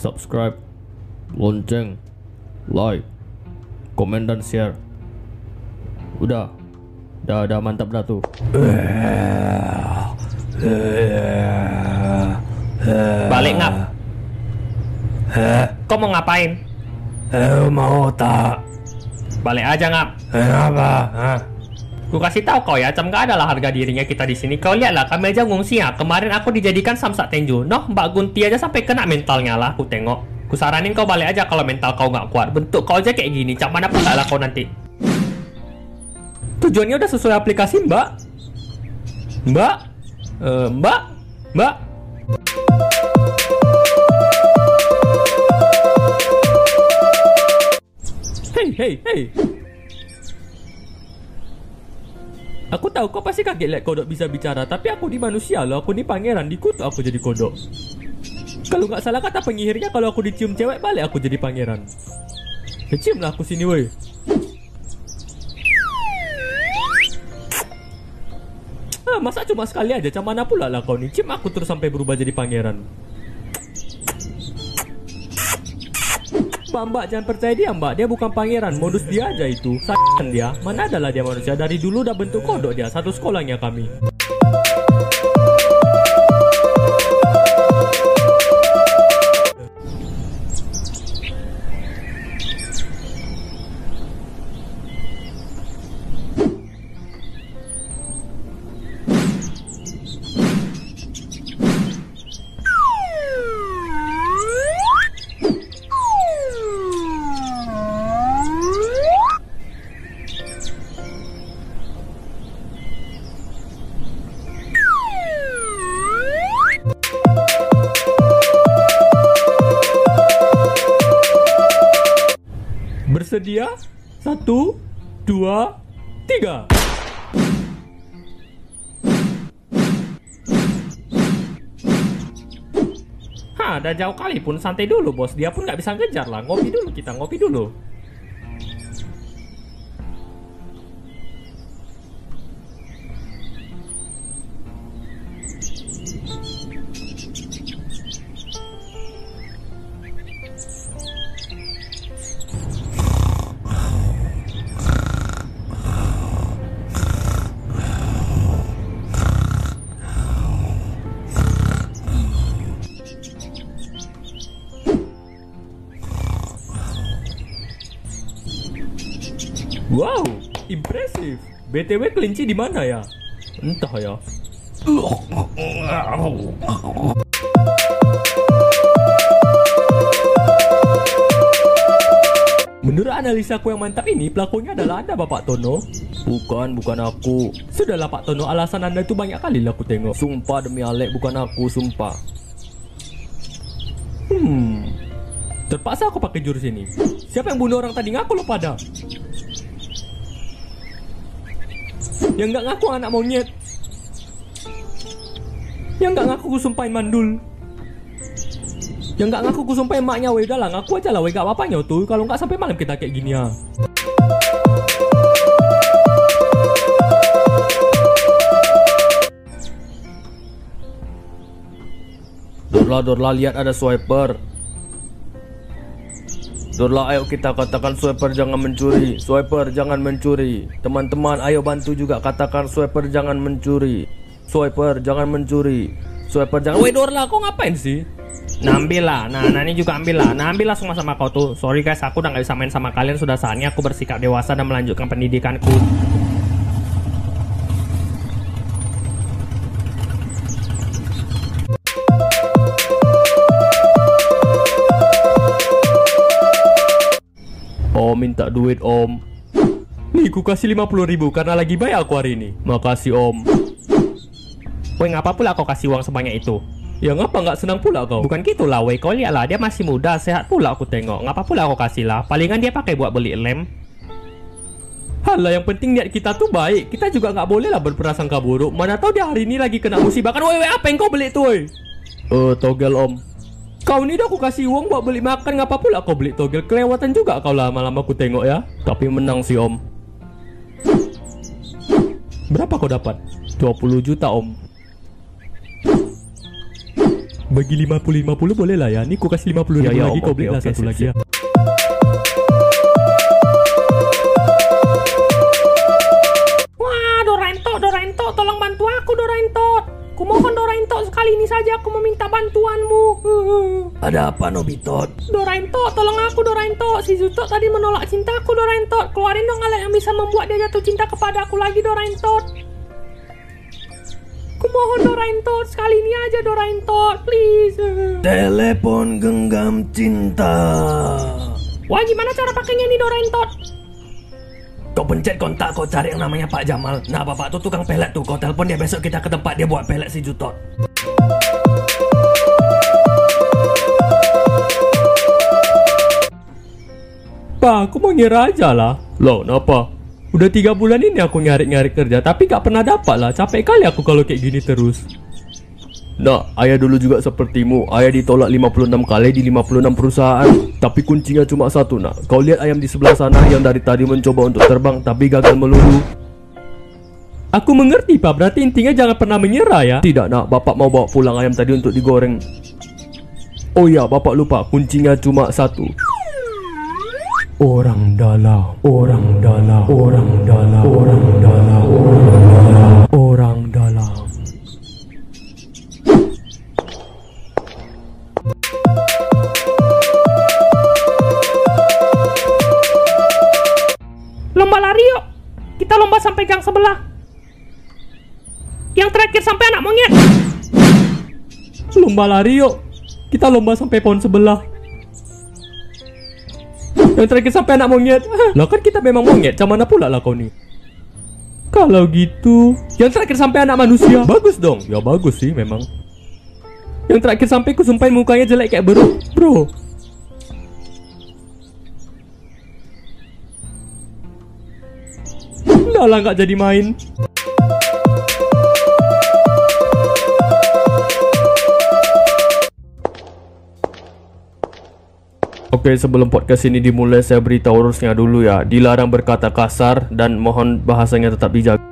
subscribe, lonceng, like, komen dan share. Udah, udah, udah mantap dah tuh. Balik ngap. Kau mau ngapain? Eh, mau tak? Balik aja ngap. Kenapa? Hah? Ku kasih tahu kau ya, cam gak adalah harga dirinya kita di sini. Kau lihatlah, kami aja ngungsi ya. Kemarin aku dijadikan samsak tenju. Noh, Mbak Gunti aja sampai kena mentalnya lah. Aku tengok. Ku saranin kau balik aja kalau mental kau nggak kuat. Bentuk kau aja kayak gini. Cam mana pun lah kau nanti. Tujuannya udah sesuai aplikasi, Mbak. Mbak, Eh, Mbak, Mbak. Hei, hei, hei. Aku tahu kau pasti kaget lihat kodok bisa bicara, tapi aku di manusia loh, aku ni pangeran, dikutuk aku jadi kodok. Kalau nggak salah kata penyihirnya, kalau aku dicium cewek balik aku jadi pangeran. Ya, cium lah aku sini woi. Ah, masa cuma sekali aja, macam mana pula lah kau ni? Cium aku terus sampai berubah jadi pangeran. Mbak, mbak, jangan percaya dia mbak. Dia bukan pangeran, modus dia aja itu. Sayang dia, mana adalah dia manusia? Dari dulu udah bentuk kodok dia, satu sekolahnya kami Bersedia? Satu, dua, tiga. Hah, udah jauh kali pun santai dulu bos. Dia pun nggak bisa ngejar lah. Ngopi dulu kita, ngopi dulu Wow, impresif. BTW kelinci di mana ya? Entah ya. Menurut analisa aku yang mantap ini, pelakunya adalah Anda, Bapak Tono. Bukan, bukan aku. Sudahlah, Pak Tono, alasan Anda itu banyak kali lah aku tengok. Sumpah demi Alek, bukan aku, sumpah. Hmm. Terpaksa aku pakai jurus ini. Siapa yang bunuh orang tadi ngaku lo pada? Yang nggak ngaku anak monyet. Yang nggak ngaku ku sumpahin mandul. Yang nggak ngaku ku sumpahin maknya weh udahlah ngaku aja lah weh gak apa-apanya tuh kalau nggak sampai malam kita kayak gini ya. Dorla, Dorla, lihat ada swiper. Dorla, ayo kita katakan swiper jangan mencuri. Swiper jangan mencuri. Teman-teman, ayo bantu juga katakan swiper jangan mencuri. Swiper jangan mencuri. Swiper jangan. Weh Dorla, kau ngapain sih? Nah ambil lah, nah, ini juga ambil lah Nah ambil semua sama kau tuh Sorry guys, aku udah gak bisa main sama kalian Sudah saatnya aku bersikap dewasa dan melanjutkan pendidikanku minta duit om. Nih, ku kasih 50 ribu karena lagi baik aku hari ini Makasih om. Weh ngapa pula kau kasih uang sebanyak itu? Ya ngapa nggak senang pula kau? Bukan gitu lah weh, kau lihat lah dia masih muda, sehat pula aku tengok Ngapa pula kau kasih lah, palingan dia pakai buat beli lem Halah yang penting niat kita tuh baik Kita juga nggak boleh lah berprasangka buruk Mana tahu dia hari ini lagi kena musibah kan Woi woi apa yang kau beli tuh woi? Eh, togel om. Kau ni dah aku kasih uang buat beli makan Ngapa pula kau beli togel Kelewatan juga kau lama-lama aku tengok ya Tapi menang sih om. Berapa kau dapat? 20 juta om. Bagi 50-50 boleh lah ya. Nih ku kasih 50 Ya, ribu ya, lagi, oke, kau beli lah oke, satu sip, lagi ya. Ada apa Nobito? Doraento, tolong aku Doraento. Si Zuto tadi menolak cintaku Doraento. Keluarin dong alat yang bisa membuat dia jatuh cinta kepada aku lagi Doraento. Kumohon Doraento, sekali ini aja Doraento, please. Telepon genggam cinta. Wah, gimana cara pakainya nih Doraento? Kau pencet kontak, kau cari yang namanya Pak Jamal. Nah, bapak tuh tukang pelet tuh. Kau telepon dia besok kita ke tempat dia buat pelet si Jutot. Pak, aku mau ngira aja lah. Loh, kenapa? Udah tiga bulan ini aku nyari-nyari kerja, tapi gak pernah dapat lah. Capek kali aku kalau kayak gini terus. Nak, ayah dulu juga sepertimu. Ayah ditolak 56 kali di 56 perusahaan. Tapi kuncinya cuma satu, nak. Kau lihat ayam di sebelah sana yang dari tadi mencoba untuk terbang tapi gagal melulu. Aku mengerti, Pak. Berarti intinya jangan pernah menyerah ya. Tidak, nak. Bapak mau bawa pulang ayam tadi untuk digoreng. Oh ya, bapak lupa. Kuncinya cuma satu. Orang dalam, orang dalam, orang dalam, orang dalam, orang dalam, orang dalam. Lomba lari yuk. Kita lomba sampai gang sebelah. Yang terakhir sampai anak monyet. Lomba lari yuk. Kita lomba sampai pohon sebelah. Yang terakhir sampai anak monyet. Lah kan kita memang monyet, macam mana pula lah kau nih? Kalau gitu, yang terakhir sampai anak manusia. Bagus dong. Ya bagus sih memang. Yang terakhir sampai ku sumpahin mukanya jelek kayak bro. Bro. Udah lah nggak jadi main. Oke, sebelum podcast ini dimulai, saya beritahu urusnya dulu ya. Dilarang berkata kasar dan mohon bahasanya tetap dijaga.